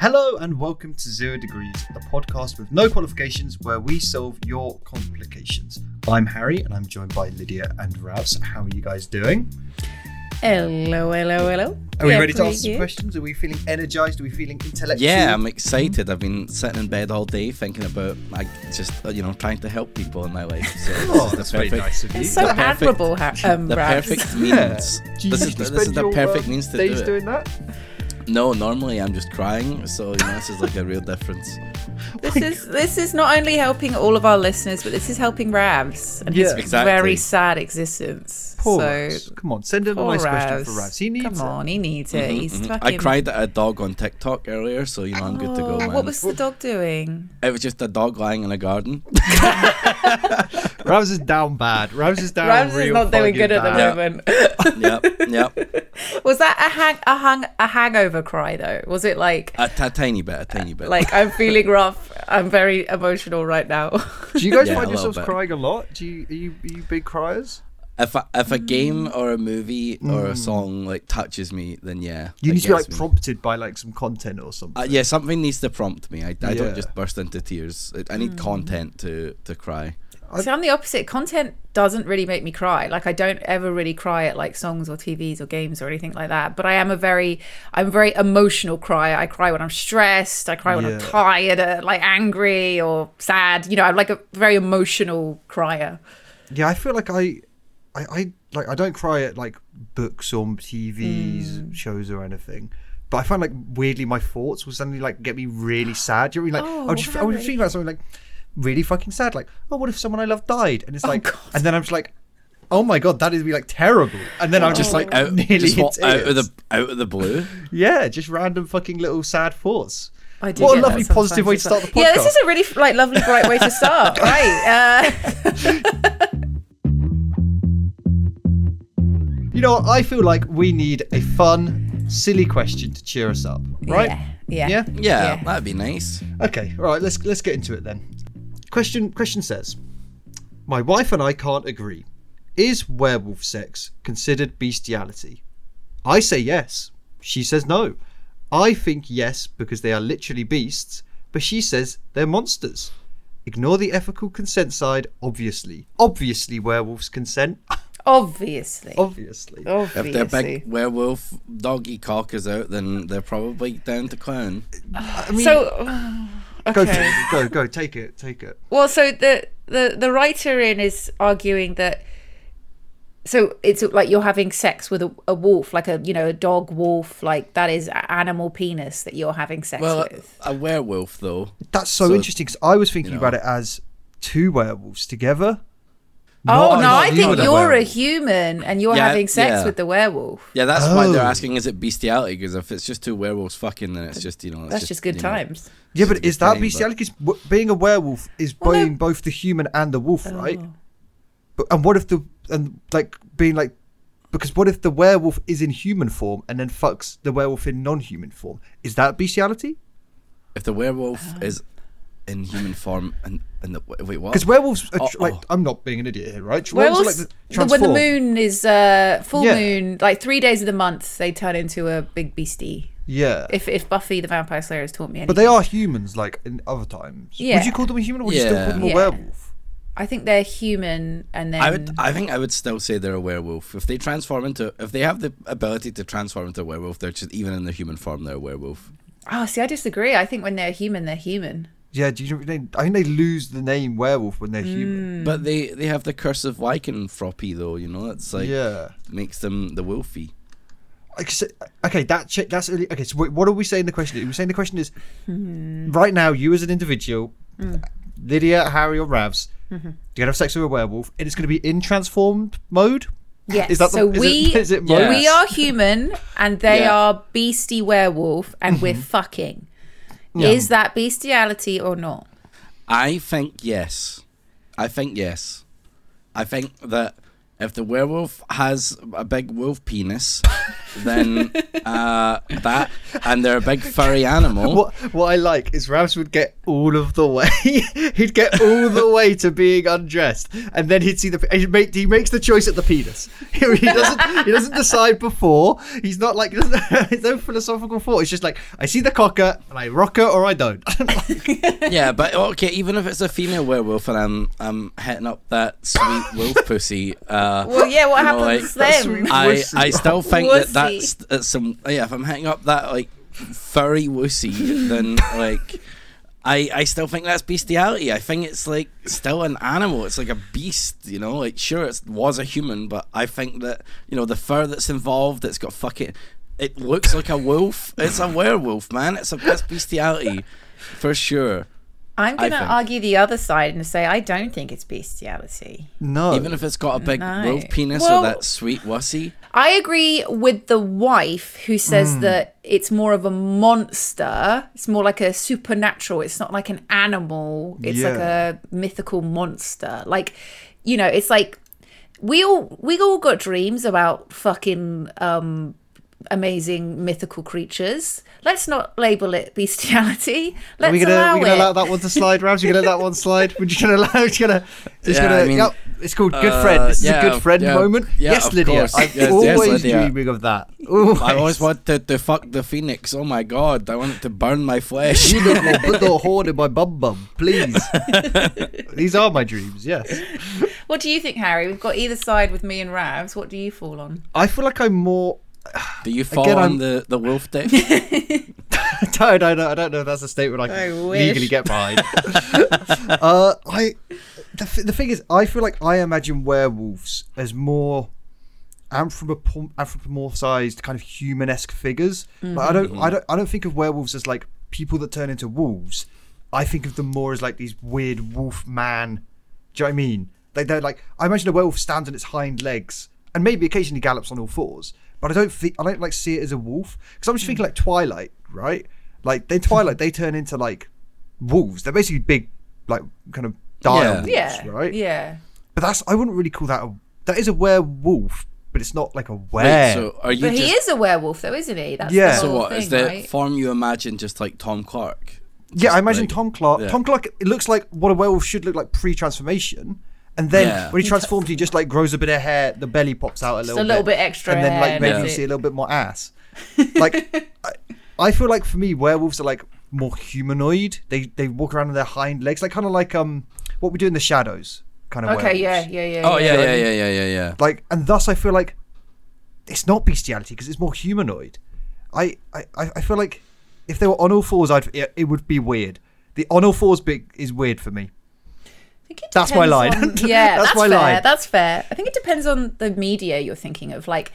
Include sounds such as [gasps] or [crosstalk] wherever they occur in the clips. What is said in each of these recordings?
Hello and welcome to Zero Degrees, the podcast with no qualifications where we solve your complications. I'm Harry and I'm joined by Lydia and Rouse. How are you guys doing? Hello, hello, hello. Are we Yeah, ready to pretty answer some questions? Are we feeling energized? Are we feeling intellectual? Yeah, I'm excited. I've been sitting in bed all day thinking about like just uh, you know trying to help people in my life. So [laughs] Oh, that's the very perfect, nice of you. It's so The perfect- admirable, ha- um, the Ravs. perfect means. [laughs] Do you This is the, this is the perfect uh, means to days do it. doing that? No, normally I'm just crying. So you know this is like a real difference. [laughs] This is this is not only helping all of our listeners, but this is helping Ravs and his Exactly. very sad existence. Poor so, Ravs. Come on, send him a poor nice question for Ravs. He needs Come it. on, he needs it. He's Mhm. fucking. I cried at a dog on TikTok earlier, so you know I'm good to go, Oh, man. What was the dog doing? It was just a dog lying in a garden. [laughs] [laughs] Ravs is down bad. Ravs is down Ravs real is not doing fucking good at the moment. yep, yep. was that a hang a hang a hangover cry though? Was it like A, t- a tiny bit, a tiny bit. like I'm feeling rough? I'm very emotional right now. [laughs] Do you guys Yeah, find yourselves bit. crying a lot? Do you are you, are you big criers? if a, if a game or a movie or a song like touches me, then yeah. Mm. You it need to be like me. prompted by like some content or something. Uh, yeah, something needs to prompt me. I, I Yeah. don't just burst into tears. I, I need content to, to cry. See, I'm the opposite. Content doesn't really make me cry. Like I don't ever really cry at like songs or TVs or games or anything like that. But I am a very, I'm a very emotional crier. I cry when I'm stressed. I cry when I'm tired, uh, like angry or sad. You know, I'm like a very emotional crier. Yeah, I feel like I, I, I like I don't cry at like books or TVs, shows or anything. But I find like weirdly my thoughts will suddenly like get me really sad. You know what I mean? Like Oh, I'll just I would think about something like really fucking sad. Like oh, what if someone I love died? And it's like, God. and then I'm just like, oh my god, that is be like terrible. And then I'm just Just like like out, nearly just in what, out of the out of the blue. [laughs] yeah, just random fucking little sad thoughts. I do What a lovely positive way to start the podcast. Yeah, this is a really like lovely, bright way to start. [laughs] right. Uh, [laughs] You know, what? I feel like we need a fun, silly question to cheer us up, right? Yeah. Yeah. Yeah? Yeah, Yeah. that'd be nice. Okay, all right. Let's let's get into it then. Question question says, my wife and I can't agree. Is werewolf sex considered bestiality? I say yes. She says no. I think yes because they are literally beasts, but she says they're monsters. Ignore the ethical consent side, obviously. Obviously, werewolves consent. Obviously. obviously. Obviously. If their big werewolf doggy cock is out, then they're probably down to clown. I mean, so. Go, okay. for it, go, go, take it, take it. Well, so the the the writer in is arguing that. So it's like you're having sex with a, a wolf, like a you know a dog wolf, like that is animal penis that you're having sex Well, with. a werewolf though. That's so, So, interesting because I was thinking you know. about it as two werewolves together. Oh Not- no, I think you're a werewolf. human and you're Yeah, having sex yeah. with the werewolf. Yeah, that's why they're Oh. asking: is it bestiality? Because if it's just two werewolves fucking, then it's just you know. It's That's just good you know, times. Yeah, but is that time, bestiality? Because being a werewolf is Well, no. being both the human and the wolf, right? Oh. But and what if the and like being like because what if the werewolf is in human form and then fucks the werewolf in non-human form? Is that bestiality? If the werewolf Uh. is in human form and and the, wait what? Because werewolves, are tr- Oh, like oh. I'm not being an idiot here, right? Werewolves, are like the, the- when the moon is uh, full Yeah. moon, like three days of the month, they turn into a big beastie. Yeah, If if Buffy the Vampire Slayer has taught me anything, but they are humans, like in other times. Yeah. Would you call them a human, or would you still Yeah. call them a Yeah. werewolf? I think they're human, and then I would. I think I would still say they're a werewolf. If they transform into, if they have the ability to transform into a werewolf, they're just even in their human form, they're a werewolf. oh, see, I disagree. I think when they're human, they're human. Yeah, do you know? They, I think they lose the name werewolf when they're human. But they they have the curse of lycanthropy, though. You know, it's like Yeah. makes them the wolfy. Okay, that check. That's really, okay. So what are we saying? The question. We're saying the question is, Hmm. right now, you as an individual, Lydia, Harry, or Ravs, Mm-hmm. you're gonna have sex with a werewolf, and it's gonna be in transformed mode. Yes. Is that the- so is it- we is it Yeah. we are human, and they Yeah. are beastie werewolf, and we're Mm-hmm. Is that bestiality or not? I think yes. I think yes. I think that if the werewolf has a big wolf penis, then [laughs] uh, that and they're a big furry animal. What what I like is Ravs would get all of the way. [laughs] he'd get all the way to being undressed, and then he'd see the. He, make, he makes the choice at the penis. [laughs] He doesn't. He doesn't decide before. He's not like. There's no philosophical thought. It's just like I see the cocker and I rock her or I don't. Yeah, but okay, even if it's a female werewolf and I'm I'm hitting up that sweet wolf pussy. Uh, Well, yeah. What you know, happens like, then? I I still think that that's, that's some yeah. If I'm hitting up that like furry wussy, then like. I, I still think that's bestiality. I think it's like still an animal. It's like a beast, you know. Like sure, it was a human, but I think that you know the fur that's involved. It's got fucking. It looks like a wolf. It's a werewolf, man. It's a that's bestiality, for sure. I'm going to argue the other side and say I don't think it's bestiality. no. Even if it's got a big No. wolf penis Well- or that sweet wussy. I agree with the wife who says Hmm. that it's more of a monster. It's more like a supernatural. It's not like an animal. It's like a mythical monster. Like, you know, it's like we all we all got dreams about fucking um amazing mythical creatures. Let's not label it bestiality. Let's are we gonna, allow we gonna it. allow that one to slide, Ravs? You gonna let that one slide? We're just gonna allow. Just gonna. Just Yeah, gonna. I mean, yep. It's called good uh, friend. This is a good friend yeah, moment. yeah, yes, of Lydia. I'm Yes, yes, always Lydia. dreaming of that. Always. I always wanted to fuck the phoenix. Oh my god, I want it to burn my flesh. You don't want to put the horn in my bum bum, please. [laughs] These are my dreams. Yes. What do you think, Harry? We've got either side with me and Ravs. What do you fall on? I feel like I'm more. [sighs] Do you fall Again, on I'm- the, the wolf [laughs] dick? I [laughs] don't, I don't, I don't know if that's a statement I can I wish. legally get behind. [laughs] uh, I. The, f- the thing is, I feel like I imagine werewolves as more anthropo- anthropomorphized, kind of human-esque figures. Like, I don't, I don't, I don't think of werewolves as like people that turn into wolves. I think of them more as like these weird wolf man. Do you know what I mean? They, they're like I imagine a werewolf stands on its hind legs and maybe occasionally gallops on all fours. But I don't think I don't like see it as a wolf because I'm just thinking like Twilight, right? Like they Twilight, they turn into like wolves. They're basically big, like kind of dire Yeah. wolves, Yeah. right? Yeah. But that's I wouldn't really call that a that is a werewolf, but it's not like a were. Wait, so are you But just he is a werewolf, though, isn't he? That's Yeah. the so whole what thing, is the right? form you imagine just like Tom Clark? Yeah, I imagine like- Tom Clark. yeah. Tom Clark. It looks like what a werewolf should look like pre-transformation, and then Yeah. when he transforms, he just like grows a bit of hair. The belly pops out a little, a little bit extra and then like maybe that's you see a little bit more ass. [laughs] Like, I, I feel like for me, werewolves are like more humanoid. They they walk around on their hind legs, like kind of like um what we do in the shadows, kind of. Okay, yeah, werewolves. yeah, yeah. Oh yeah, yeah. yeah, yeah, yeah, yeah, yeah. Like, and thus I feel like it's not bestiality because it's more humanoid. I, I, I I feel like if they were on all fours, I'd it, it would be weird. The on all fours bit is weird for me. I think it That's my line. on- [laughs] yeah, That's that's, my fair. line. That's fair. I think it depends on the media you're thinking of. Like,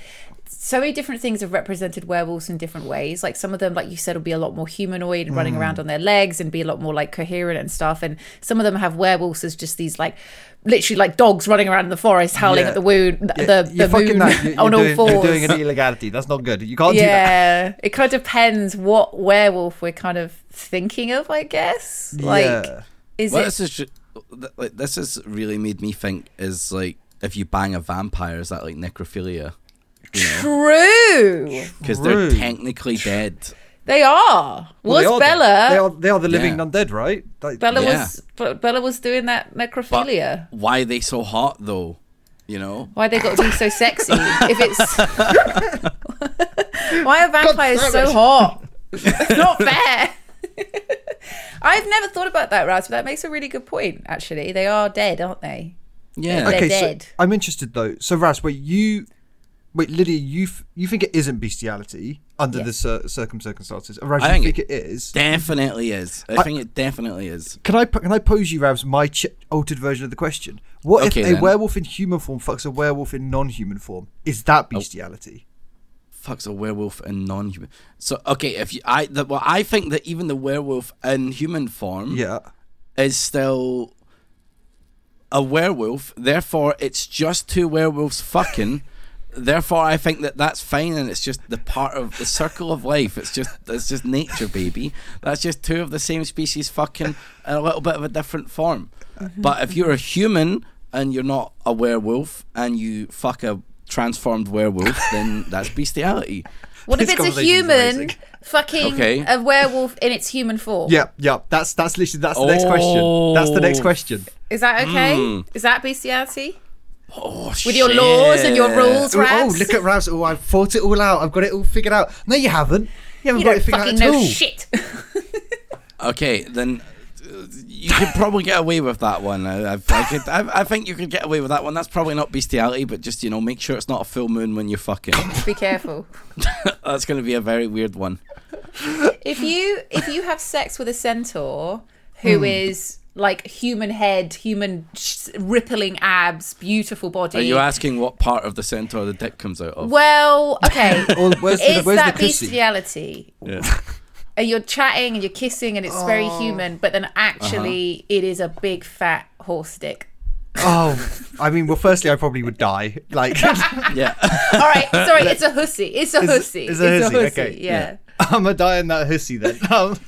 so many different things have represented werewolves in different ways. Like some of them, like you said, will be a lot more humanoid and running around mm. on their legs and be a lot more like coherent and stuff. And some of them have werewolves as just these like, literally like dogs running around in the forest howling Yeah. at the wound, Yeah, the you're the fucking moon that. You're, [laughs] on you're all doing, fours. You're doing an illegality. That's not good. You can't do that. yeah, it kind of depends what werewolf we're kind of thinking of, I guess. Like, Yeah. is Well, it? This th- like this has really made me think is like if you bang a vampire, is that like necrophilia? You know, True. because they're True. technically dead. They are. Well, they was are Bella? the- They are. They are the living Yeah. undead, right? Like, Bella Yeah. was Be- Bella was doing that But necrophilia. why are they so hot though? You know, Why they got to be so sexy? if it's [laughs] why are vampires so hot? [laughs] It's not fair. [laughs] I've never thought about that, Ravs, but that makes a really good point. Actually, they are dead, aren't they? Yeah. They're okay, dead. so I'm interested though. So Ravs, wait, you, wait, Lydia, you f- you think it isn't bestiality under the cir- circum circumstances? Ravs, I you think think it is? Definitely is. I, think it definitely is. Can I can I pose you, Ravs, my ch- altered version of the question? What Okay, if a then. werewolf in human form fucks a werewolf in non-human form? Is that Oh. Fuck's a werewolf in non-human. So okay, if you, I, the, well, I think that even the werewolf in human form Yeah. is still a werewolf. Therefore, it's just two werewolves fucking. [laughs] therefore, I think that that's fine, and it's just the part of the circle of life. It's just it's just nature, baby. That's just two of the same species fucking in a little bit of a different form. Mm-hmm. But if you're a human and you're not a werewolf and you fuck a transformed werewolf, then that's bestiality. [laughs] What if it's a human fucking Okay. a werewolf in its human form? Yeah, yeah. That's that's literally that's the next question. That's the next Oh. question. Is that okay? Hmm. Is that bestiality? Oh, With your laws and your rules, Oh, oh, look at Ravs. Oh, I've thought it all out. I've got it all figured out. No, you haven't. You haven't You got don't it figured out at all. shit. [laughs] Okay, then you could probably get away with that one. I, I, I, could, I, I think you could get away with that one. That's probably not bestiality, but just you know, make sure it's not a full moon when you're fucking. [laughs] Be careful. [laughs] That's going to be a very weird one. If you if you have sex with a centaur who hmm. is like human head, human sh- rippling abs, beautiful body. Are you asking what part of the centaur the dick comes out of? Well, okay. [laughs] Or where's the, is where's that the bestiality? Yeah. And you're chatting and you're kissing and it's very Oh. human, but then actually Uh-huh. it is a big fat horse dick. Oh, I mean, well, firstly, I probably would die. Like, [laughs] yeah. All right, sorry, [laughs] it's a hussy. It's a hussy. it's a hussy, okay. Yeah. I'm gonna die in that hussy then. [laughs] Um,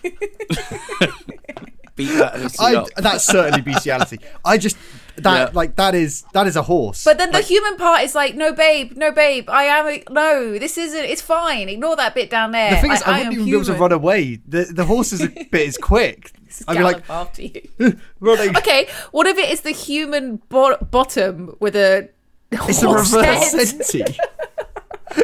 Beat that hussy I, up. that's certainly bestiality. I just that Yeah. like that is that is a horse. But then the human part is like, no, babe, no, babe, I am. A, no, this isn't. It's fine. Ignore that bit down there. the thing is, I, I wouldn't am even be able to run away. The the horse's a [laughs] bit is quick. I'd be like after you. [laughs] running. Okay, what if it is the human bo- bottom with a It's a reverse head? [laughs] senti.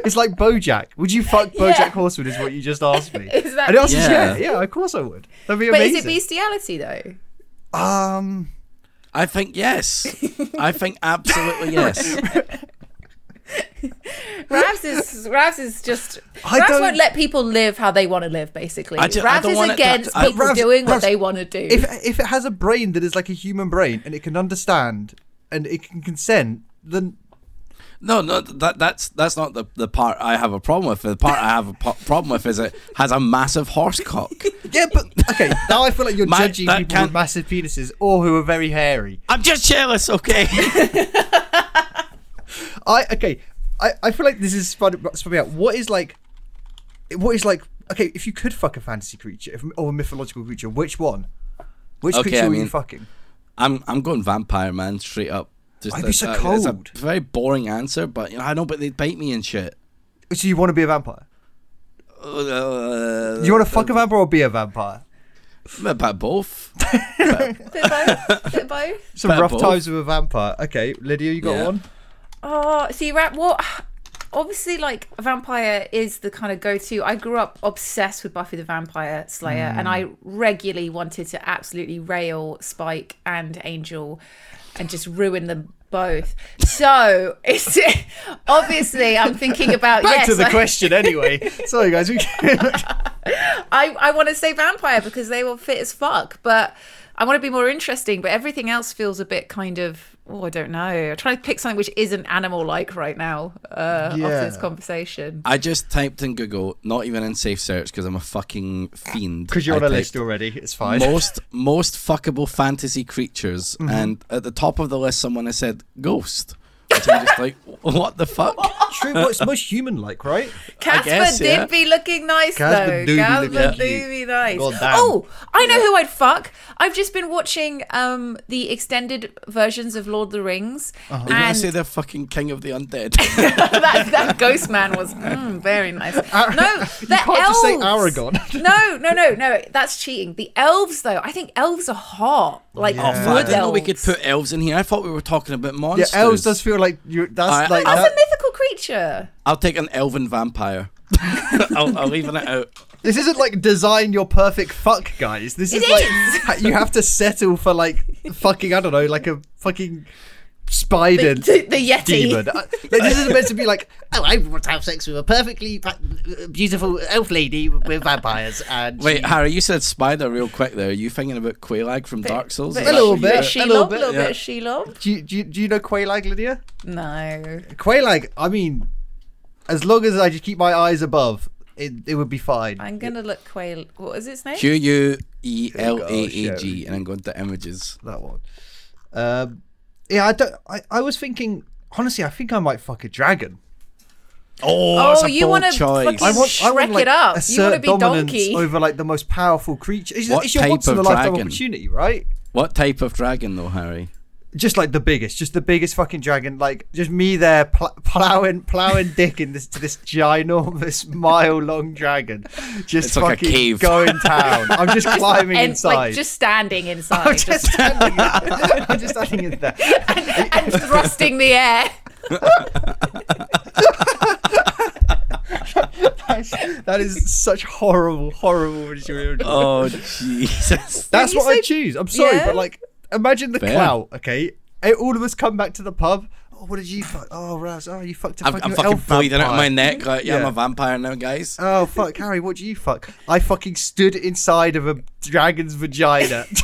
It's like BoJack. Would you fuck BoJack Yeah. Horseman? Is what you just asked me. Is that and the answer is Yeah. yeah, yeah. Of course I would. That'd be But amazing. is it bestiality though? um, I think yes. I think absolutely [laughs] yes. Ravs is Ravs is just I Ravs don't- won't let people live how they want to live. Basically, I ju- I Ravs don't is want it to- against I- people Ravs- doing what Ravs- they want to do. if if it has a brain that is like a human brain and it can understand and it can consent, then No, no, that that's that's not the, the part I have a problem with. The part I have a po- problem with is it has a massive horse cock. [laughs] yeah. But okay, now I feel like you're My- judging people can't- with massive penises or who are very hairy. I'm just jealous, okay? [laughs] I okay. I, I feel like this is spun, spun me out. What is like? What is like? Okay, if you could fuck a fantasy creature if, or a mythological creature, which one? Which Okay, creature I were you fucking? I'm I'm going vampire man straight up. Just Why'd be so cold. It's a very boring answer, but you know I know, but they'd bite me and shit. So you want to be a vampire? Uh, You want to fuck a vampire or be a vampire? about both? [laughs] bit both, bit both. [laughs] Some Bit of rough both. times with a vampire. Okay, Lydia, you got Yeah. one. Oh, see, Rap, what? Obviously, like vampire is the kind of go-to. I grew up obsessed with Buffy the Vampire Slayer, and I regularly wanted to absolutely rail Spike and Angel, and just ruin them both. So it's [laughs] obviously I'm thinking about Back yes, to the I- question anyway. [laughs] Sorry, guys. [laughs] I, I want to say vampire because they will fit as fuck, but I want to be more interesting. But everything else feels a bit kind of, oh, I don't know. I'm trying to pick something which isn't animal like right now uh, after this conversation. I just typed in Google, not even in safe search because I'm a fucking fiend. because you're I on a list already. It's fine. Most most fuckable fantasy creatures, Mm-hmm. and at the top of the list, someone has said ghost. Which I'm just like, what the fuck? True. Well, it's most human-like, right? [laughs] Casper guess, did yeah. be looking nice Casper though. do be Casper looking do cute. be nice. God damn. Oh, I know who I'd fuck. I've just been watching um the extended versions of Lord of the Rings, You're gonna and say the fucking king of the undead? [laughs] that, that ghost man was mm, very nice. [laughs] No, the you can't elves. just say Aragorn. no, no, no, no. That's cheating. The elves, though, I think elves are hot. Like oh, fuck, I didn't know we could put elves in here. I thought we were talking about yeah, monsters. elves does feel like you're That's Alright, like That's that. a mythical creature. I'll take an elven vampire. [laughs] I'll, I'll leave it out. This isn't like design your perfect fuck, guys. This is It like [laughs] you have to settle for like fucking I don't know, like a fucking spider The, the Yeti. demon. Like, this isn't meant to be like, oh, I want to have sex with a perfectly uh, beautiful elf lady with vampires. And Wait, she- Harry, you said spider real quick there. Are you thinking about Quelaag from Dark Souls? Bit- Is that little bit. She A little love, bit, little yeah. bit of she love. do you, do you, do you know Quelaag, Lydia? No. Quelaag, I mean, as long as I just keep my eyes above, it, it would be fine. I'm gonna look quail. What was its name? Q U E L A A shit. G, and then go into images. that one. Um, yeah, I don't. I, I was thinking. Honestly, I think I might fuck a dragon. Oh, Oh, that's a you bold wanna choice. I want, I want Shrek like, it up. You assert wanna be dominance donkey. over like the most powerful creature. It's, What it's your type once in a of lifetime dragon? opportunity, right? What type of dragon, though, Harry? Just like the biggest, just the biggest fucking dragon. Like just me there pl- plowing, plowing dick in this to this ginormous [laughs] mile long dragon. Just It's like a fucking cave. going town. I'm just [laughs] climbing and inside. like just standing inside, I'm just standing. [laughs] I'm just standing in there. and thrusting the air. That is such horrible, horrible visual. Oh, Jesus. That's you what I choose. I'm sorry, Yeah? but like, imagine the Fair. clout. Okay, all of us come back to the pub. Oh, what did you fuck? Oh, Ravs. Oh, you fucked a I'm, fucking, I'm fucking elf bleeding out of my neck. Like, yeah, I'm a vampire now, guys. Oh fuck, Harry, what do you fuck? I fucking stood inside of a dragon's vagina. [laughs]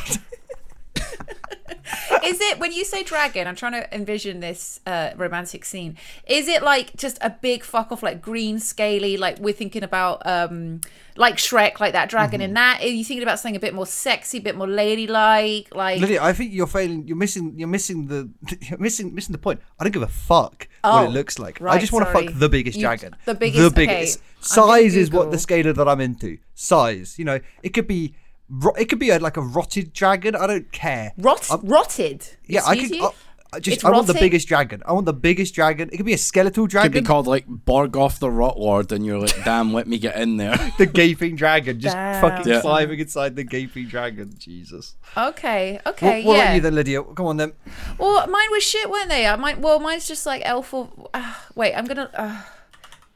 Is it when you say dragon? I'm trying to envision this uh, romantic scene. Is it like just a big fuck off, like green, scaly, like we're thinking about, um, like Shrek, like that dragon Mm-hmm. in that? Are you thinking about something a bit more sexy, a bit more ladylike? Like, Lydia, I think you're failing. You're missing. You're missing the. [laughs] You're missing. Missing the point. I don't give a fuck Oh, what it looks like. I just want to fuck the biggest You- dragon. the biggest- The biggest. I'm Size is what the scaler that I'm into. Size. You know, it could be. Ro- It could be a, like a rotted dragon. I don't care. rot, rotted. Yeah, I could. you? I, I just. It's I want the biggest dragon. I want the biggest dragon. It could be a skeletal dragon. It Could be called like Borgoth the Rot Lord, and you're like, damn, let me get in there. [laughs] the gaping dragon, just Damn. fucking Yeah. climbing inside the gaping dragon. Jesus. Okay, okay, what yeah. about you then, Lydia? Come on then. Well, mine was shit, weren't they? I mine, well, mine's just like elf or. Uh, wait, I'm gonna. Uh,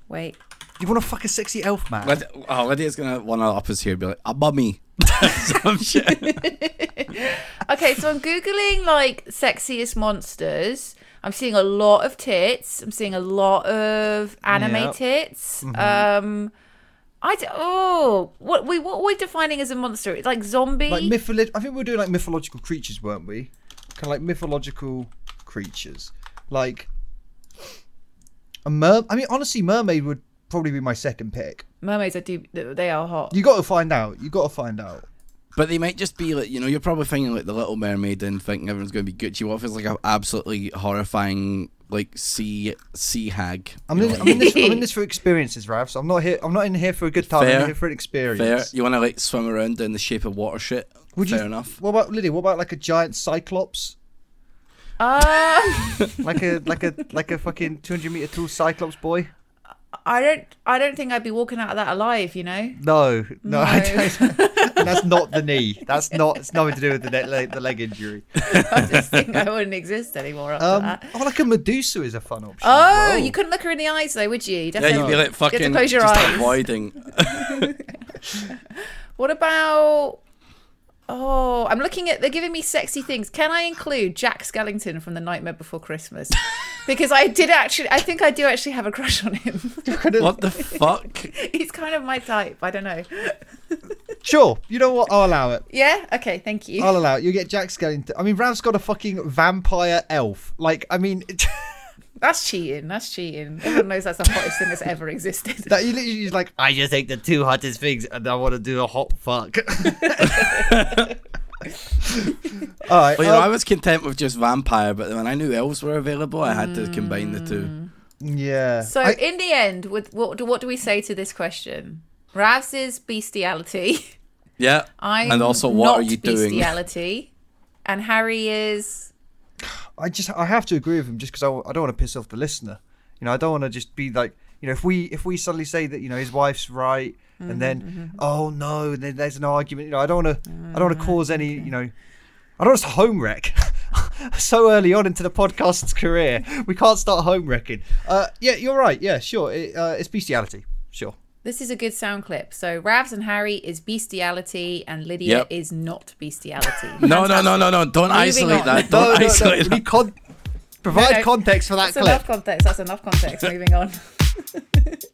wait. You want to fuck a sexy elf man? Lyd- oh, Lydia's gonna one up us here, and be like, a mummy. Some shit. [laughs] Okay, so I'm googling like sexiest monsters. I'm seeing a lot of tits. I'm seeing a lot of anime Yep. tits. Mm-hmm. Um, I d- oh, what we what we're we defining as a monster? It's like zombie. like mytholo- I think we were doing like mythological creatures, weren't we? Kind of like mythological creatures, like a mer. I mean, honestly, mermaid would probably be my second pick. Mermaids, I do. They are hot. You got to find out. You got to find out. But they might just be like, you know, you're probably thinking like the Little Mermaid and thinking everyone's going to be Gucci. What if it's like an absolutely horrifying like sea sea hag? I'm in, I'm in this. I'm in this for experiences, Rav. So I'm not here. I'm not in here for a good time. Fair. I'm here for an experience. Fair. You want to like swim around in the shape of water shit? Would Fair you? enough. What about Lydia? What about like a giant cyclops? Uh, Like a like a like a fucking 200 meter tall cyclops boy? I don't. I don't think I'd be walking out of that alive. You know. No, no, I No. don't. [laughs] That's not the knee. That's not. It's nothing to do with the neck, leg, the leg injury. [laughs] I just think I wouldn't exist anymore after Um, that. oh, like a Medusa is a fun option. Oh, as well. you couldn't look her in the eyes though, would you? Yeah, Definitely. you'd be like You have fucking to close your just eyes. avoiding. [laughs] What about? Oh, I'm looking at. They're giving me sexy things. Can I include Jack Skellington from The Nightmare Before Christmas? Because I did actually. I think I do actually have a crush on him. what the fuck? He's kind of my type. I don't know. Sure. You know what? I'll allow it. Yeah. Okay. Thank you. I'll allow it. You get Jack Skellington. I mean, Rav's got a fucking vampire elf. Like, I mean, [laughs] That's cheating. That's cheating. Everyone knows that's the hottest thing that's ever existed. that you literally is like, I just take the two hottest things and I want to do a hot fuck. [laughs] [laughs] [laughs] All right. Well, you know, I um, was content with just vampire, but when I knew elves were available, I had to combine the two. Mm. yeah. So I- in the end, with what do what do we say to this question? Rav's is bestiality. Yeah. I'm and also, what not are you doing? bestiality. and Harry is I just I have to agree with him just because I, I don't want to piss off the listener. You know, I don't want to just be like, you know, if we if we suddenly say that you know his wife's right, and then oh no, then there's an argument. You know, I don't want to I don't want to cause any you know, I don't want to home wreck. [laughs] so early on into the podcast's career, we can't start home wrecking. Uh, yeah, you're right. Yeah, sure. It, uh, it's bestiality. Sure. This is a good sound clip. So Ravs and Harry is bestiality, and Lydia Yep. is not bestiality. [laughs] No, no, no, no, no. Don't isolate on. that. Don't no, no. isolate we that. con- provide No, no. context for that That's enough context. That's enough context. Moving on. [laughs]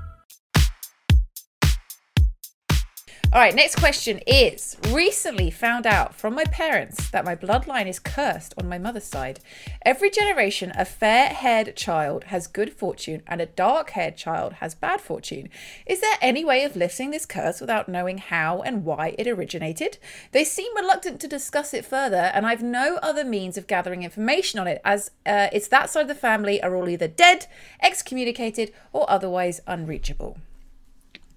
All right, next question is recently found out from my parents that my bloodline is cursed on my mother's side. Every generation, a fair haired child has good fortune and a dark haired child has bad fortune. Is there any way of lifting this curse without knowing how and why it originated? They seem reluctant to discuss it further, and I've no other means of gathering information on it, as uh, it's that side of the family are all either dead, excommunicated, or otherwise unreachable.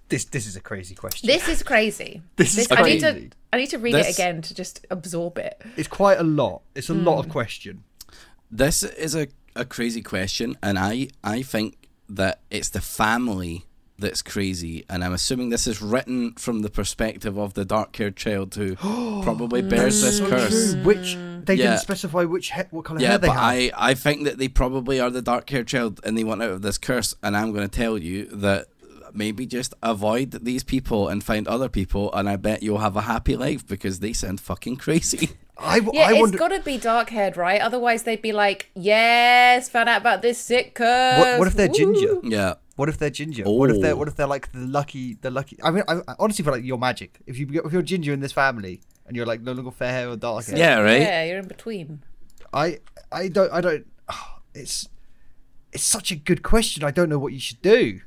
This this is a crazy question. This is crazy. [laughs] This is crazy. I need to. I need to read it again to just absorb it. It's quite a lot. It's a lot Hmm. of question. This is a, a crazy question, and I, I think that it's the family that's crazy, and I'm assuming this is written from the perspective of the dark haired child who [gasps] probably bears this So curse. true. Which they Yeah. didn't specify which he- what color Yeah, hair they but have. I, I think that they probably are the dark haired child and they want out of this curse. And I'm going to tell you that maybe just avoid these people and find other people, and I bet you'll have a happy life because they sound fucking crazy. [laughs] I, w- Yeah, I it's wonder got to be dark haired, right? Otherwise, they'd be like, "Yes, found out about this sick curse." what, what if they're Woo." ginger? yeah. What if they're ginger? What if they're Oh. what if they're like the lucky the lucky? I mean, I, I honestly feel like you're magic. If you if you're ginger in this family and you're like no longer fair hair or dark hair, Yeah, right? Yeah, you're in between. I I don't I don't. [sighs] it's it's such a good question. I don't know what you should do.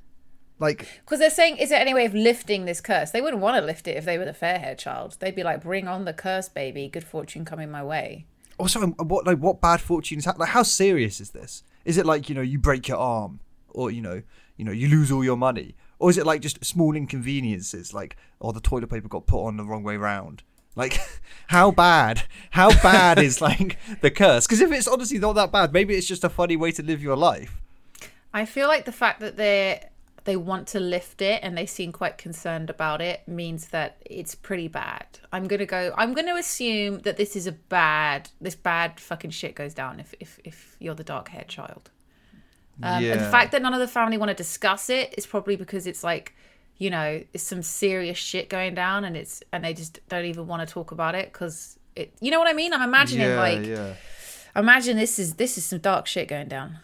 Like Because they're saying, is there any way of lifting this curse? They wouldn't want to lift it if they were the fair haired child. They'd be like, bring on the curse, baby. Good fortune coming my way. also um, what like what bad fortune is hap- like how serious is this? Is it like you know you break your arm or you know you know you lose all your money or is it like just small inconveniences like oh the toilet paper got put on the wrong way round? Like [laughs] how bad how bad is [laughs] like the curse? Because if it's honestly not that bad, maybe it's just a funny way to live your life. I feel like the fact that they they want to lift it and they seem quite concerned about it means that it's pretty bad. I'm gonna go. I'm gonna assume that this is a bad. This bad fucking shit goes down if if if you're the dark haired child. Um, And the fact that none of the family want to discuss it is probably because it's like, you know, it's some serious shit going down, and it's and they just don't even want to talk about it because it. You know what I mean? I'm imagining like, yeah. imagine this is this is some dark shit going down.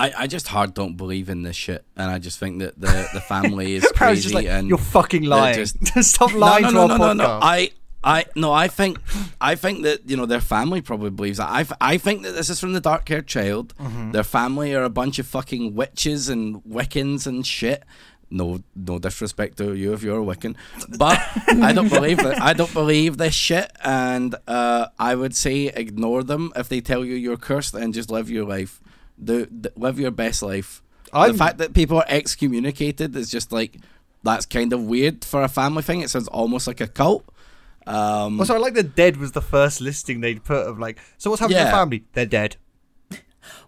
I, I just hard don't believe in this shit, and I just think that the, the family is [laughs] crazy. just like, and you're fucking lying. just- [laughs] Stop lying no, to no, our no, no, no, no. I, I, no, I think, I think that you know their family probably believes that. I, I think that this is from the dark-haired child. Mm-hmm. Their family are a bunch of fucking witches and Wiccans and shit. No, no disrespect to you if you're a Wiccan, but [laughs] I don't believe that. I don't believe this shit, and uh, I would say ignore them if they tell you you're cursed and just live your life. Do, d live your best life. I'm- the fact that people are excommunicated is just like that's kind of weird for a family thing. It sounds almost like a cult. Um, Also, I like the dead was the first listing they'd put of like, so what's happened to Yeah. the family? They're dead.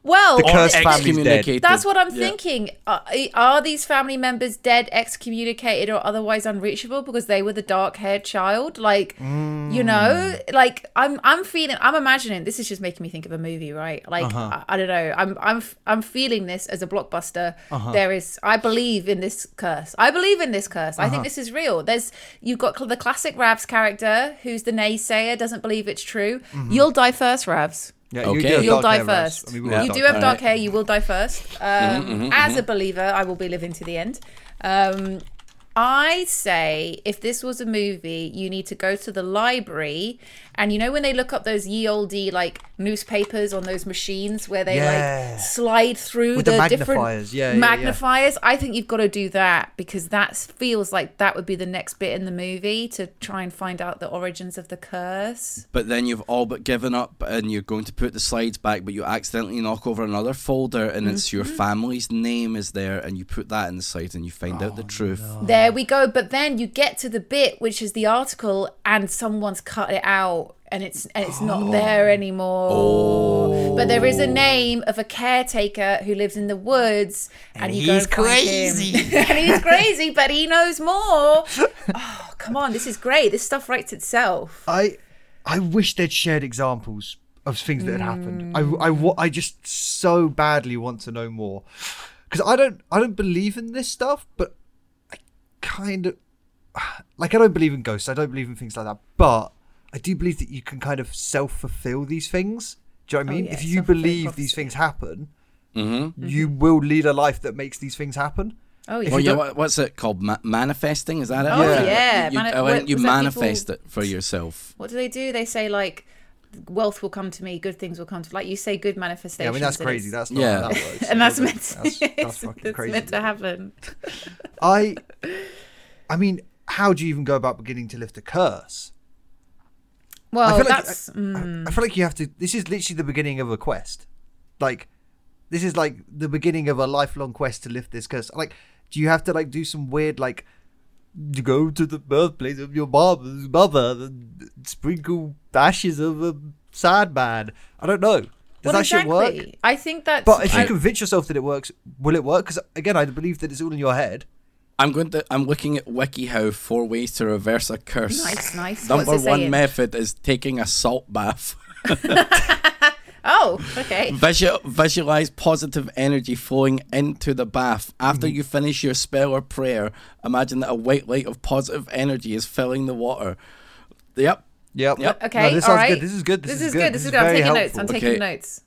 Well, The cursed excommunicated. That's what I'm Yeah. thinking. Are, are these family members dead, excommunicated, or otherwise unreachable because they were the dark-haired child? Like, you mm. know, like I'm, I'm feeling, I'm imagining. This is just making me think of a movie, right? Like, uh-huh. I, I don't know. I'm, I'm, I'm feeling this as a blockbuster. Uh-huh. There is, I believe in this curse. I believe in this curse. I think uh-huh. this is real. There's, you've got the classic Ravs character who's the naysayer, doesn't believe it's true. Mm-hmm. You'll die first, Ravs. Yeah, Okay. you do have You'll dark die first. I mean, Yeah. You do have dark hair. You will die first. Um, as a believer, I will be living to the end. Um, I say if this was a movie, you need to go to the library and you know when they look up those ye olde like newspapers on those machines where they Yeah. like slide through With the the, different magnifiers, yeah, yeah, yeah. magnifiers. I think you've got to do that because that feels like that would be the next bit in the movie to try and find out the origins of the curse. But then you've all but given up and you're going to put the slides back, but you accidentally knock over another folder and it's your mm-hmm. family's name is there and you put that inside and you find out the oh, truth. There we go. But then you get to the bit which is the article, and someone's cut it out, and it's and it's not oh. there anymore. Oh. But there is a name of a caretaker who lives in the woods, and, you go he's and find crazy. [laughs] and he's crazy, but he knows more. Oh, come on! This is great. This stuff writes itself. I I wish they'd shared examples of things that had happened. I, I, I just so badly want to know more because I don't I don't believe in this stuff, but kind of [sighs] like I don't believe in ghosts. I don't believe in things like that, but I do believe that you can kind of self fulfill these things. Do you know what I Oh, mean? yeah, if you believe prophecy. these things happen, Mm-hmm. you will lead a life that makes these things happen. Oh yeah. Well, yeah, what, what's it called? Ma- manifesting? Is that it? Oh, Yeah. yeah. You, Mani- oh, what- you manifest people- it for yourself. What do they do? They say like. Wealth will come to me. Good things will come to like you say. Good Yeah. I mean that's crazy. That's not Yeah. that works. [laughs] and that's meant to, That's, [laughs] that's it's- it's crazy. meant to happen. I, [laughs] I mean, how do you even go about beginning to lift a curse? I Well, feel like that's I, mm, I feel like you have to. This is literally the beginning of a quest. Like, this is like the beginning of a lifelong quest to lift this curse. Like, do you have to like do some weird like, you go to the birthplace of your mom, mother, and sprinkle ashes of a sad man? I don't know. Does well, that shit work? I think that's. But if you convince yourself that it works, will it work? Because again, I believe that it's all in your head. I'm going to. I'm looking at WikiHow four ways to reverse a curse. Nice, nice. Number What's it one saying? method is taking a salt bath. [laughs] Oh, okay. Visual, visualize positive energy flowing into the bath. After Mm-hmm. you finish your spell or prayer, imagine that a white light of positive energy is filling the water. Yep. Yep. Yep. Okay. No, this all sounds right. good. This is good. This, is good. This is good. I'm very taking notes. I'm taking notes.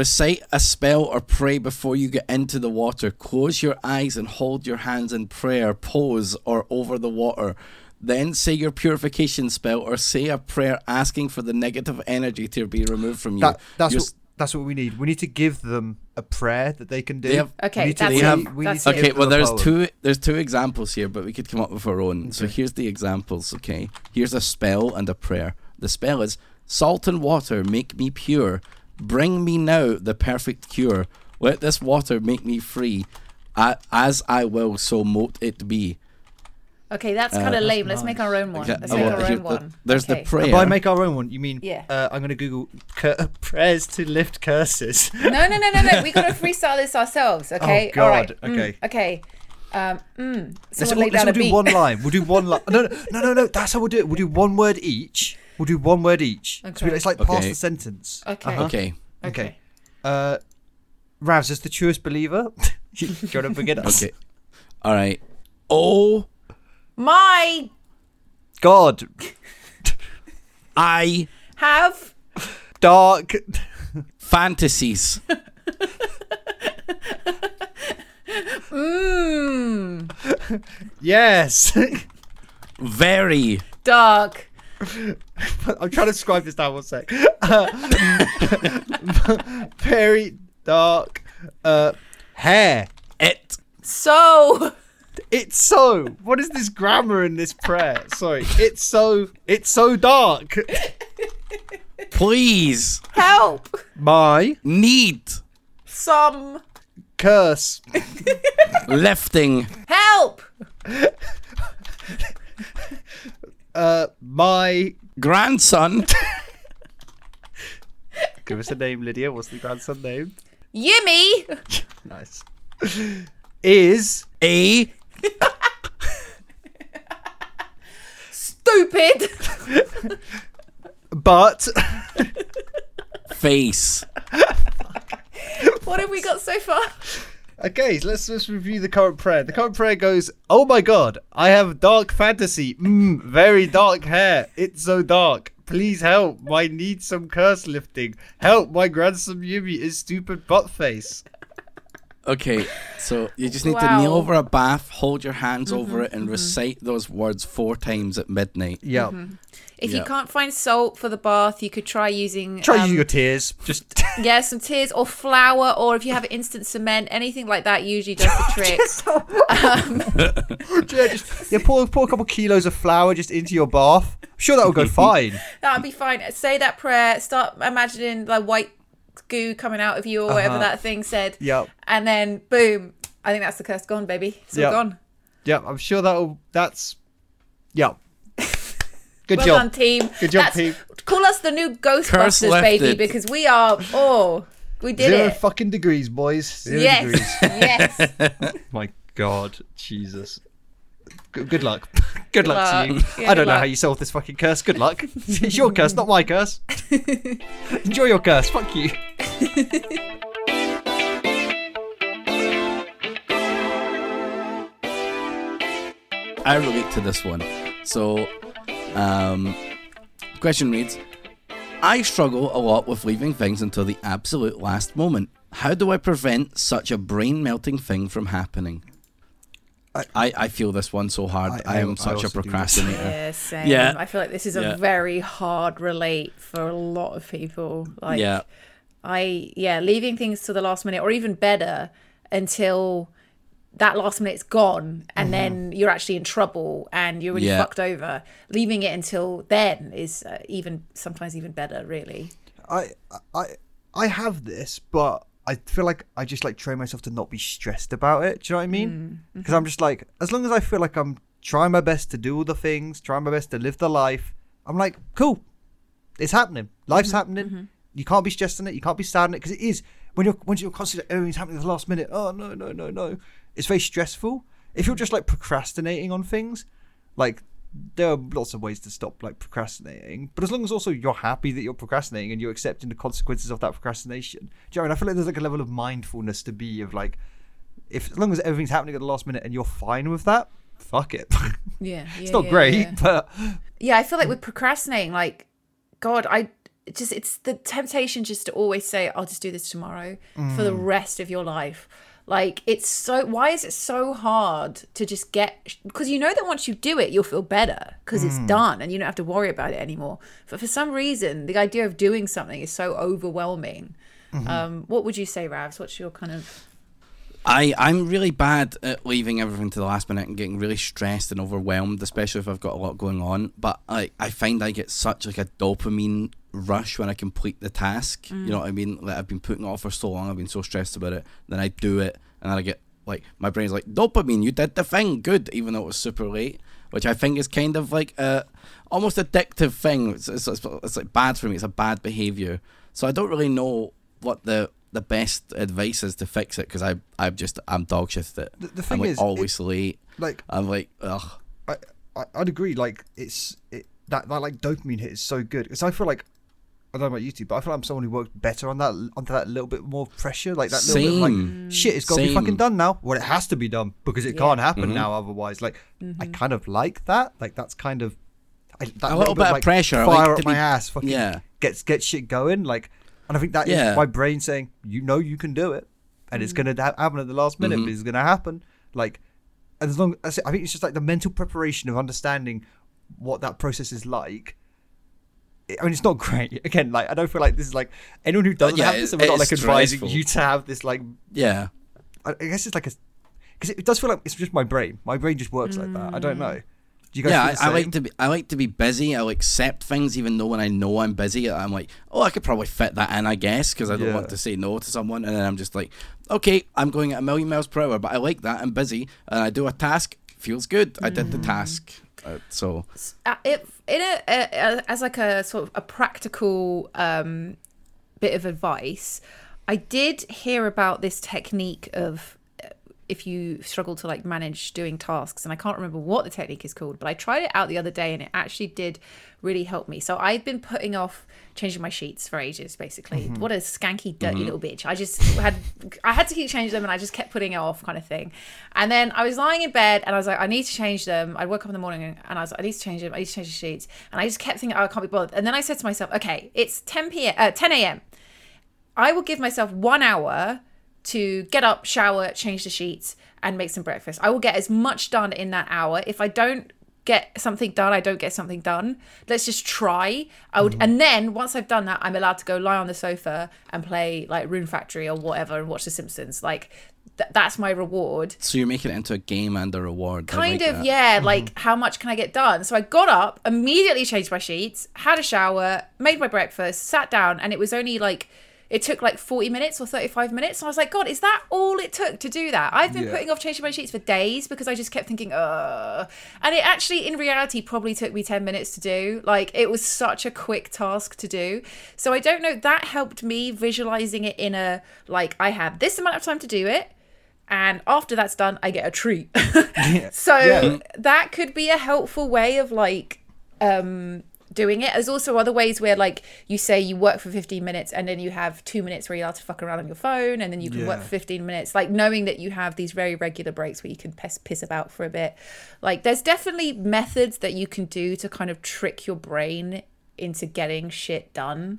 Recite a spell or pray before you get into the water. Close your eyes and hold your hands in prayer, pose, or over the water. Then say your purification spell or say a prayer asking for the negative energy to be removed from you. That, that's You're what that's what we need. We need to give them a prayer that they can do. They have- We Okay, need to that's it. say- They have- we need that's to. Okay, well, there's two. There's two examples here, but we could come up with our own. So here's the examples. Okay, here's a spell and a prayer. The spell is salt and water make me pure. Bring me now the perfect cure. Let this water make me free. A- As I will, so mote it be. Okay, that's kind of lame. Let's make our own one. Okay, Let's oh, make well, our here- own the- one. there's the Okay. prayer. By make our own one, you mean? Yeah. Uh, I'm going to Google cur- prayers to lift curses. No, no, no, no, no. We got to [laughs] freestyle this ourselves. Okay. Oh, All right. God, Mm, okay. okay. Um. Mm. Let's, all, let's all do beat. one line. We'll do [laughs] one line. No, no, no, no, no. That's how we'll do it. We'll do one word each. We'll do one word each. So Okay. it's like past Okay. the sentence. Okay. Okay. Okay. Uh, Ravs, as the truest believer, [laughs] you got to begin us. Okay. All right. Oh, My God, I have dark, fantasies. mmm [laughs] yes. [laughs] Very. dark [laughs] I'm trying to describe this down one sec. [laughs] Very dark uh, hair. It. so It's so. What is this grammar in this prayer? Sorry. It's so. It's so dark. Please. help My Need. some curse. Lifting. help [laughs] Uh, my. Grandson. [laughs] Give us a name, Lydia. What's the grandson name? Yimmy Nice. Is A. stupid but Face. what have we got so far okay. So let's let's review the current prayer. The current prayer goes, "Oh my God, I have dark fantasy. Mm, very dark hair. It's so dark. Please help. I need some curse lifting. Help. My grandson Yumi is stupid butt face." Okay, so you just need to kneel over a bath, hold your hands Mm-hmm, over it, and recite those words four times at midnight. Yeah. Mm-hmm. If Yeah. you can't find salt for the bath, you could try using Try um, using your tears. Just [laughs] yeah, some tears or flour, or if you have instant cement, anything like that usually does the [laughs] trick. [laughs] yeah, just yeah, pour pour a couple kilos of flour just into your bath. I'm sure that will go fine. That'll be fine. Say that prayer. Start imagining the white goo coming out of you or whatever that thing said. Uh-huh. Yep. And then boom. I think that's the curse gone, baby. It's all Yep. gone. Yeah, I'm sure that'll. That's yeah. Good Well job. done, team. Good job, That's- team. Call us the new Ghostbusters, baby, lifted. because we are. Oh, we did Zero it. fucking degrees, boys. Zero yes, degrees. [laughs] yes. [laughs] My God, Jesus. Good, good luck. Good [laughs] luck, luck. to you. Yeah, I don't good know how you solve this fucking curse. Good luck. it's your curse, not my curse. Enjoy your curse. Fuck you. I relate to this one. So, um, question reads I struggle a lot with leaving things until the absolute last moment. How do I prevent such a brain melting thing from happening? I, I, feel this one so hard. I- I, I- am such a also do this. procrastinator. Yeah, same. Yeah. I feel like this is a Yeah. very hard relate for a lot of people. Like, yeah. I yeah, leaving things to the last minute, or even better, until that last minute's gone, and mm-hmm. then you're actually in trouble and you're really Yeah. fucked over. Leaving it until then is uh, even sometimes even better, really. I I I have this, but I feel like I just like train myself to not be stressed about it. Do you know what I mean? Mm, mm-hmm. Because I'm just like, as long as I feel like I'm trying my best to do all the things, trying my best to live the life, I'm like, cool, it's happening. Life's mm-hmm. happening. You can't be stressed on it. You can't be sad on it because it is when you're when you're constantly oh, everything's happening at the last minute. Oh no no no no! It's very stressful. If you're just like procrastinating on things, like there are lots of ways to stop like procrastinating, but as long as also you're happy that you're procrastinating and you're accepting the consequences of that procrastination. Do you know I mean? I feel like there's like a level of mindfulness to be of like, if as long as everything's happening at the last minute and you're fine with that, fuck it. [laughs] Yeah, it's not great, but Yeah, I feel like with procrastinating, like, God, I just it's the temptation just to always say, "I'll just do this tomorrow" for the mm. rest of your life. Like, it's so. Why is it so hard to just get? Because you know that once you do it, you'll feel better because it's done and you don't have to worry about it anymore. But for some reason, the idea of doing something is so overwhelming. Um, what would you say, Ravs? What's your kind of I, I'm really bad at leaving everything to the last minute and getting really stressed and overwhelmed, especially if I've got a lot going on. But I, I find I get such like a dopamine rush when I complete the task. You mm. know what I mean? Like I've been putting it off for so long, I've been so stressed about it. Then I do it and then I get like my brain's like, Dopamine, you did the thing, good, even though it was super late. Which I think is kind of like a almost addictive thing. It's, it's, it's, it's like bad for me, it's a bad behaviour. So I don't really know what the the best advice is to fix it because I I'm just I'm dog shit at it. The- the I'm thing like is, always late. like I'm like ugh. I, I I'd agree. Like it's it, that that like dopamine hit is so good because I feel like I don't know about YouTube, but I feel like I'm someone who works better on that under that little bit more pressure, like that little bit of like mm. shit. It's got to be fucking done now. Well, it has to be done because it can't happen mm-hmm. now otherwise. Like I mm-hmm. kind of like that. Like that's kind of I, that A little bit of like, pressure, Fire like up to my be- ass. Fucking yeah. gets get shit going. Like, and I think that is Yeah. my brain saying, you know, you can do it, and it's gonna happen at the last minute. Mm-hmm. But it's gonna happen. Like, and as long as I think it's just like the mental preparation of understanding what that process is like. I mean, it's not great. [laughs] Again, like I don't feel like this is like anyone who doesn't yeah, have this, and we're not like advising stressful. you to have this. Like, Yeah. I I guess it's like a because it does feel like it's just my brain. My brain just works like that. I don't know. Do you guys? Yeah, I, I like to be. I like to be busy. I'll accept things, even though when I know I'm busy, I'm like, oh, I could probably fit that in, I guess, because I don't want to say no to someone. And then I'm just like, okay, I'm going at a million miles per hour, but I like that. I'm busy, and I do a task. Feels good. I did the task. Uh, so uh, it in a, a, a as like a sort of a practical um bit of advice i did hear about this technique of if you struggle to like manage doing tasks and i can't remember what the technique is called but i tried it out the other day and it actually did really help me. So i've been putting off changing my sheets for ages basically. What a skanky dirty little bitch. I just had i had to keep changing them and i just kept putting it off kind of thing. And then i was lying in bed and i was like i need to change them. I woke up in the morning and i was like i need to change them. I need to change the sheets. And i just kept thinking oh, i can't be bothered. And then i said to myself okay it's 10 p.m uh, 10 a.m I will give myself one hour to get up, shower, change the sheets, and make some breakfast. I will get as much done in that hour. If I don't get something done, I don't get something done. Let's just try. I would, mm-hmm. and then once I've done that, I'm allowed to go lie on the sofa and play like Rune Factory or whatever and watch The Simpsons. Like th- that's my reward So you're making it into a game and a reward. Kind like of that. yeah mm-hmm. like how much can i get done so i got up immediately changed my sheets had a shower made my breakfast sat down and it was only like it took like 40 minutes or 35 minutes. And i was like god is that all it took to do that? I've been Yeah. putting off changing my sheets for days because i just kept thinking uh and it actually in reality probably took me 10 minutes to do. Like it was such a quick task to do. So i don't know that helped me visualizing it in a like i have this amount of time to do it and after that's done i get a treat. [laughs] So Yeah. that could be a helpful way of like um doing it. There's also other ways where like you say you work for 15 minutes and then you have two minutes where you're allowed to fuck around on your phone and then you can work for 15 minutes like knowing that you have these very regular breaks where you can piss, piss about for a bit. Like there's definitely methods that you can do to kind of trick your brain into getting shit done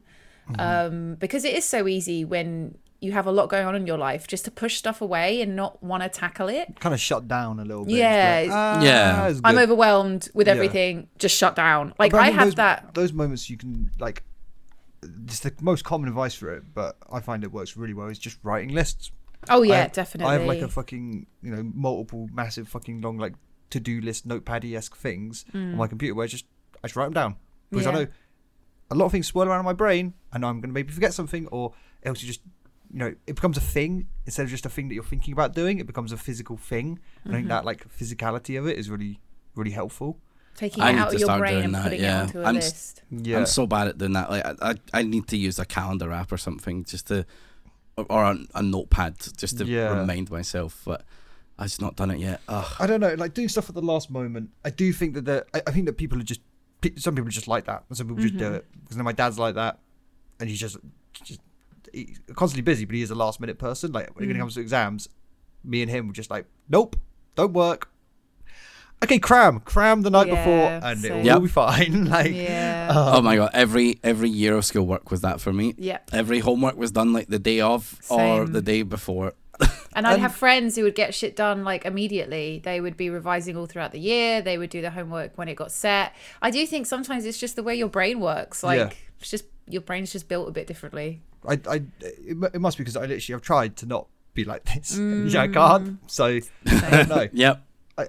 um because it is so easy when you have a lot going on in your life just to push stuff away and not want to tackle it Kind of shut down a little bit. Yeah, Just like, Yeah. "Ah, it's I'm overwhelmed with Yeah. everything. Just shut down. Like But I have those, that. Those moments you can like. Just the most common advice for it, but I find it works really well. Is just writing lists. Oh yeah, I, definitely. I have like a fucking you know multiple massive fucking long like to do list notepaddy esque things on my computer where I just I just write them down because I Mm. Know a lot of things swirl around in my brain and I'm gonna maybe forget something or else you just you know it becomes a thing instead of just a thing that you're thinking about doing. It becomes a physical thing. I Mm-hmm. think that like physicality of it is really really helpful. taking I it out to of your start brain doing and that, putting yeah. it onto a I'm s- list. Yeah. I'm so bad at doing that. Like I, I, I need to use a calendar app or something just to, or, or a, a notepad just to Yeah. remind myself. But I've just not done it yet. Ugh. I don't know, like doing stuff at the last moment. I do think that the, I, I think that people are just some people are just like that, some people just do it because then my dad's like that, and he's just just he's constantly busy, but he is a last minute person. Like when it comes to exams, me and him were just like, nope, don't work. Okay, cram, cram the night Yeah, before, and it will Yep. be fine. [laughs] like, Yeah. uh, oh my god! Every every year of school work was that for me. Yeah, Every homework was done like the day of or the day before. [laughs] And I'd have friends who would get shit done like immediately. They would be revising all throughout the year. They would do the homework when it got set. I do think sometimes it's just the way your brain works. Like Yeah. it's just your brain's just built a bit differently. I, I, it, it must be because I literally have tried to not be like this. [laughs] yeah, I mm. can't. So I don't know. Yep. I,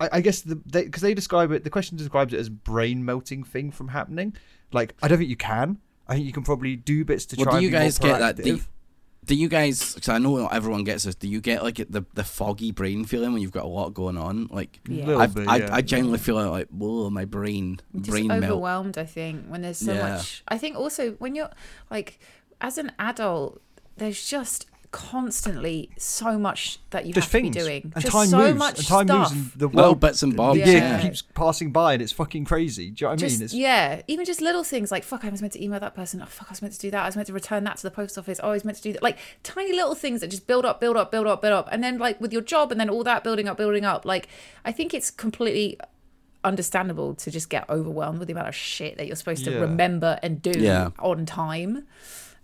I I guess the because they, describe it. The question describes it as brain melting thing from happening. Like I don't think you can. I think you can probably do bits to Well, try. do and you be more guys get that? Do you, do you guys? Because I know not everyone gets this. Do you get like the the foggy brain feeling when you've got a lot going on? Like Yeah. I've, bit, I, yeah. I genuinely feel like whoa, my brain just brain melt. overwhelmed i think when there's so Yeah. much i think also when you're like as an adult there's just constantly so much that you Just have to be doing. And just time so moves. much and time stuff. moves and the Little world. bits and bobs, The year yeah. keeps passing by and it's fucking crazy. Do you know what I just mean? It's, yeah even just little things like fuck i was meant to email that person. Oh fuck i was meant to do that. I was meant to return that to the post office. Oh i was meant to do that. Like tiny little things that just build up build up build up build up. And then like with your job and then all that building up building up like i think it's completely understandable to just get overwhelmed with the amount of shit that you're supposed to remember and do Yeah. on time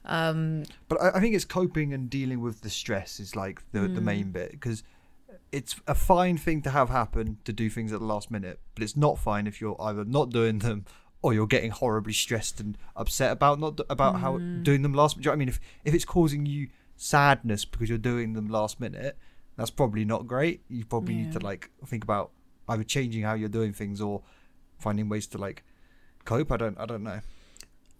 But I, I think it's coping and dealing with the stress is like the the Mm. main bit because it's a fine thing to have happen to do things at the last minute, but it's not fine if you're either not doing them or you're getting horribly stressed and upset about not about how Mm. doing them last. Do you know what I mean? If if it's causing you sadness because you're doing them last minute, that's probably not great. You probably need to like think about either changing how you're doing things or finding ways to like cope. I don't I don't know.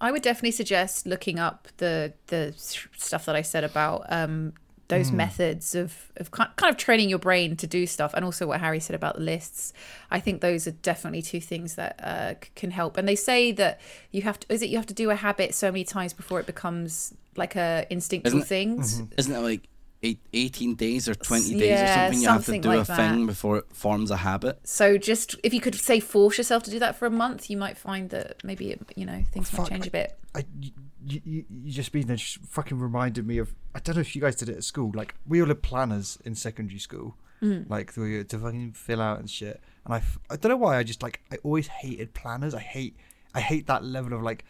I would definitely suggest looking up the the stuff that I said about um, those Hmm. methods of of kind of training your brain to do stuff, and also what Harry said about the lists. I think those are definitely two things that uh, can help. And they say that you have to is it you have to do a habit so many times before it becomes like a instinctual Isn't it- thing. Isn't it like eight, 18 days or 20 days or Yeah, something? You have to do like a thing before it forms a habit. So just if you could say force yourself to do that for a month, you might find that maybe it, you know things might change a bit. I, you, you, you just being there just fucking reminded me of. I don't know if you guys did it at school. Like we all had planners in secondary school, mm. like we were to fucking fill out and shit. And I, I don't know why. I just like I always hated planners. I hate I hate that level of like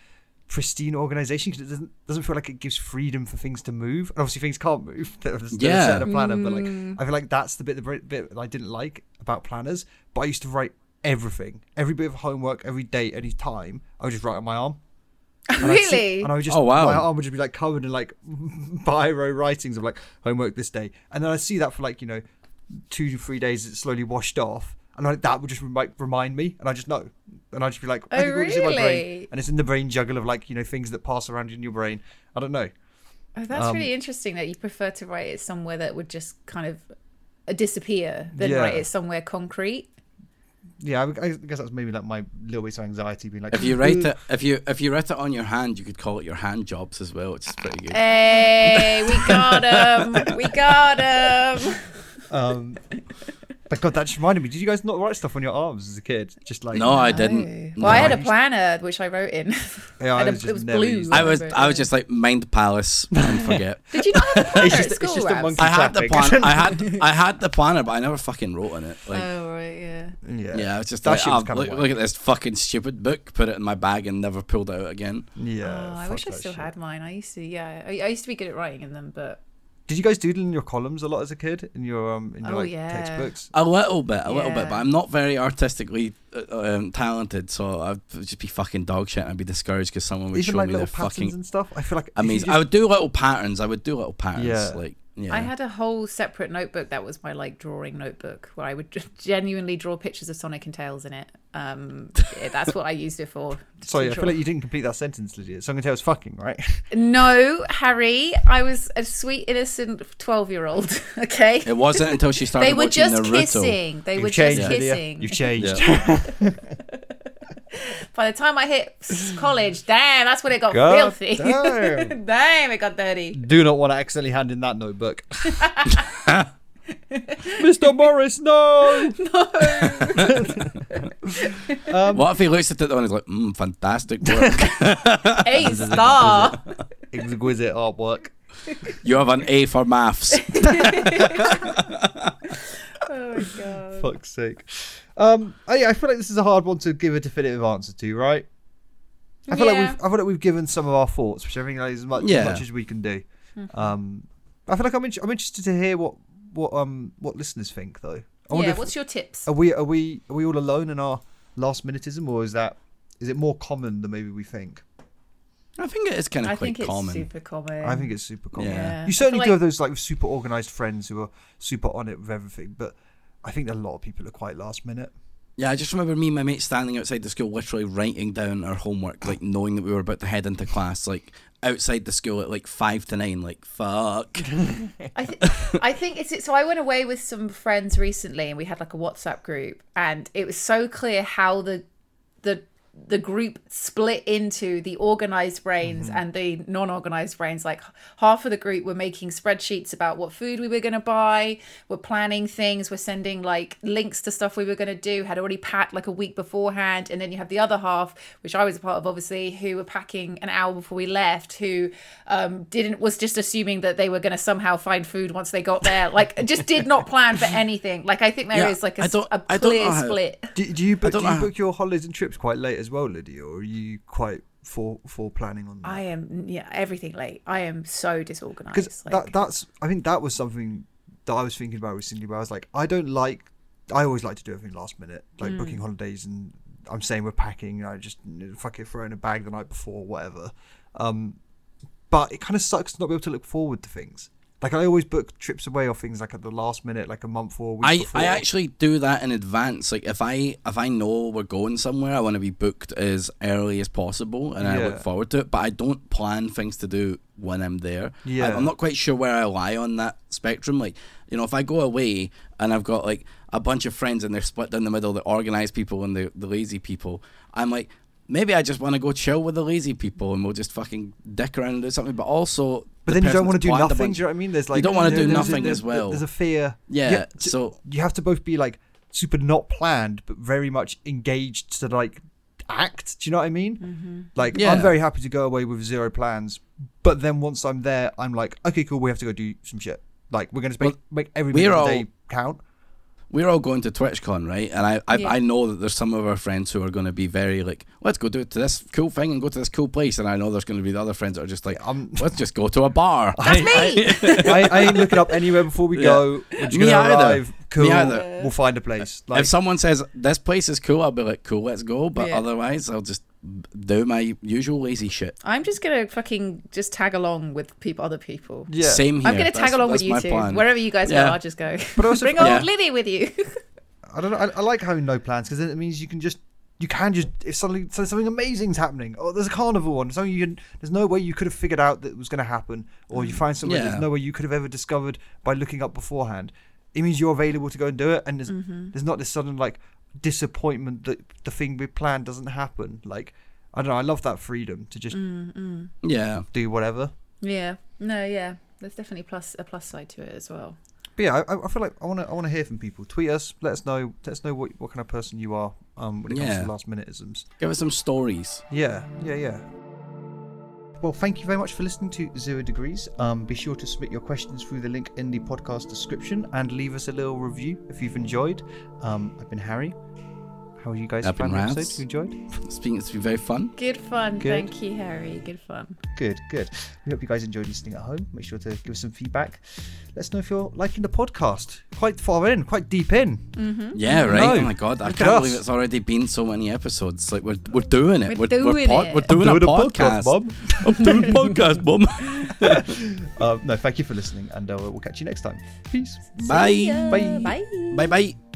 pristine organization because it doesn't doesn't feel like it gives freedom for things to move. And obviously, things can't move. [laughs] They're they're Yeah. set in a planner, but like mm. I feel like that's the bit the bit that I didn't like about planners. But I used to write everything, every bit of homework, every day, any time. I would just write on my arm. And I'd sit- Really? and I would just, Oh, wow. my arm would just be like covered in like [laughs] biro writings of like homework this day. And then I see that for like, you know, two to three days, it slowly washed off. And like, that would just remind, remind me. And I just know. And I'd just be like, Oh, okay, cool, it's in my brain. really? And it's in the brain juggle of like, you know, things that pass around in your brain. I don't know. Oh, that's Um, really interesting that you prefer to write it somewhere that would just kind of uh, disappear than Yeah. write it somewhere concrete. Yeah, I, I guess that's maybe like my little bit of anxiety being like, If you write it, if you if you write it on your hand, you could call it your hand jobs as well, which is pretty good. Hey, we got him. We got him. [laughs] um, but God, that just reminded me. Did you guys not write stuff on your arms as a kid? Just like No, I didn't. Well, I had a planner which I wrote in. Yeah, [laughs] I I had a- was it was never blue. I was remember, I was just like mind the palace [laughs] and forget. Did you not have a planner just- at it's school, just a Ravs? monkey I had the clapping. plan. I had [laughs] I had the planner, but I never fucking wrote on it. Like, Oh right, yeah. yeah, yeah, I was just that like, oh, look, look at this fucking stupid book. Put it in my bag and never pulled it out again. Yeah, Oh, I wish I still shit. had mine. I used to, yeah. I, I used to be good at writing in them, but Did you guys doodle in your columns a lot as a kid in your um in your Oh, like yeah. textbooks? A little bit, a little bit, but I'm not very artistically um, talented, so I'd just be fucking dog shit. and I'd be discouraged because someone would Even show like me little their patterns fucking and stuff. I feel like if you amazing. just- I would do little patterns. I would do little patterns. Yeah. Like, yeah. I had a whole separate notebook that was my like drawing notebook where I would just [laughs] genuinely draw pictures of Sonic and Tails in it. Um, yeah, that's what I used it for. [laughs] Sorry, I feel like you didn't complete that sentence, Lydia. Sonic and Tails fucking, right? [laughs] No, Harry, I was a sweet, innocent twelve-year-old. Okay, It wasn't until she started they were watching just Naruto. kissing. They You've were changed, just Lydia. kissing. You've changed. Yeah. By the time I hit college, damn, that's when it got God filthy. [laughs] damn. [laughs] damn, it got dirty. Do not want to accidentally hand in that notebook. [laughs] Mr. Morris, no! no. what if he looks at it and he's like, mm, fantastic work. A star. Exquisite artwork. you have an A for maths. Oh my [laughs] god. Fuck's sake. Um, I, I feel like this is a hard one to give a definitive answer to, right? I feel Yeah. like we've I feel like we've given some of our thoughts, which I think is as much, Yeah. as much as we can do. Mm-hmm. Um, I feel like I'm, in, I'm interested to hear what what um what listeners think though. I wonder Yeah, if- what's your tips? are we are we are we all alone in our last minutism, or is that is it more common than maybe we think? I think it is kind of I quite think it's common. super common. I think it's super common. Yeah. You certainly I do feel have those like super organized friends who are super on it with everything, but I think a lot of people are quite last minute. Yeah, I just remember me and my mate standing outside the school, literally writing down our homework, like knowing that we were about to head into class, like outside the school at like five to nine, like fuck. [laughs] I, th- I think it's so. I went away with some friends recently, and we had like a WhatsApp group, and it was so clear how the the the group split into the organized brains Mm-hmm. and the non-organized brains. Like half of the group were making spreadsheets about what food we were going to buy we're planning things we're sending like links to stuff we were going to do had already packed like a week beforehand. And then you have the other half which i was a part of obviously who were packing an hour before we left who um didn't was just assuming that they were going to somehow find food once they got there. Like just did not plan for anything. Like i think there is Yeah, like a, I don't- a I don't clear know how- split. Do, do you book, do you book your holidays and trips quite late as well, Lydia, or are you quite for for planning on that? I am yeah everything late. I am so disorganized. because like, that that's I think that was something that I was thinking about recently. Where I was like, I don't like. I always like to do everything last minute, like Mm. booking holidays, and I'm saying we're packing. And I just fuck it, throw in a bag the night before, whatever. Um, but it kind of sucks to not be able to look forward to things. Like I always book trips away or things like at the last minute, like a month or a week I, before. I actually do that in advance. Like if I if I know we're going somewhere, I want to be booked as early as possible, and I look forward to it. But I don't plan things to do when I'm there. Yeah. I, I'm not quite sure where I lie on that spectrum. Like you know, if I go away and I've got like a bunch of friends and they're split down the middle, the organized people and the the lazy people, I'm like. Maybe I just want to go chill with the lazy people and we'll just fucking dick around and do something. But also, But the then you don't want to do nothing. Do you know what I mean? There's like you don't wanna do there's nothing there's- as well. There's a fear. Yeah, You- so- you have to both be like super not planned, but very much engaged to like act. Do you know what I mean? Mm-hmm. Like Yeah. I'm very happy to go away with zero plans, but then once I'm there, I'm like, okay, cool, we have to go do some shit. Like we're gonna make Well, make every we're minute of the all- day count. We're all going to TwitchCon, right? And I I, Yeah. I know that there's some of our friends who are going to be very like, let's go do to this cool thing and go to this cool place. And I know there's going to be the other friends that are just like, I'm- [laughs] let's just go to a bar. That's me. I, I ain't looking up anywhere before we Yeah. go. We're just Me gonna either. arrive. Me Cool. either. We'll find a place. Like, if someone says this place is cool, I'll be like, cool, let's go. But Yeah. otherwise, I'll just do my usual lazy shit. I'm just gonna fucking just tag along with people, other people. yeah. Same here. I'm gonna tag That's- along with that's you my two. plan. Wherever you guys Yeah. go, I'll just go. But also- [laughs] bring Yeah. old Lily with you. I don't know. I, I like having no plans because then it means you can just you can just if suddenly so something amazing's happening. Oh, there's a carnival on. Something you can. There's no way you could have figured out that it was going to happen, or you mm. find something Yeah. there's no way you could have ever discovered by looking up beforehand. It means you're available to go and do it, and there's there's not this sudden like disappointment that the thing we planned doesn't happen. Like I don't know. I love that freedom to just Yeah. do whatever. yeah. No. Yeah. There's definitely plus a plus side to it as well. But yeah, I, I feel like I want to I want to hear from people. Tweet us, let us know, let us know what what kind of person you are um, when it comes Yeah. to last minuteisms. Give us some stories. Yeah, yeah, yeah. Well, thank you very much for listening to Zero Degrees. Um, be sure to submit your questions through the link in the podcast description. And leave us a little review if you've enjoyed. Um, I've been Harry. How are you guys I've been found episode? You enjoyed? It's been, it's been very fun. Good fun. Good. Thank you, Harry. Good fun. Good, good. We hope you guys enjoyed listening at home. Make sure to give us some feedback. Let us know if you're liking the podcast. Quite far in, quite deep in. Yeah, right. No. Oh my god, I Look can't believe it's already been so many episodes. Like we're we're doing it. We're doing pod- it. We're doing, doing a, a podcast, podcast, Bob. [laughs] I'm doing a podcast, Bob. [laughs] Uh, no, thank you for listening, and uh, we'll catch you next time. Peace. Bye. Bye. Bye. Bye. Bye.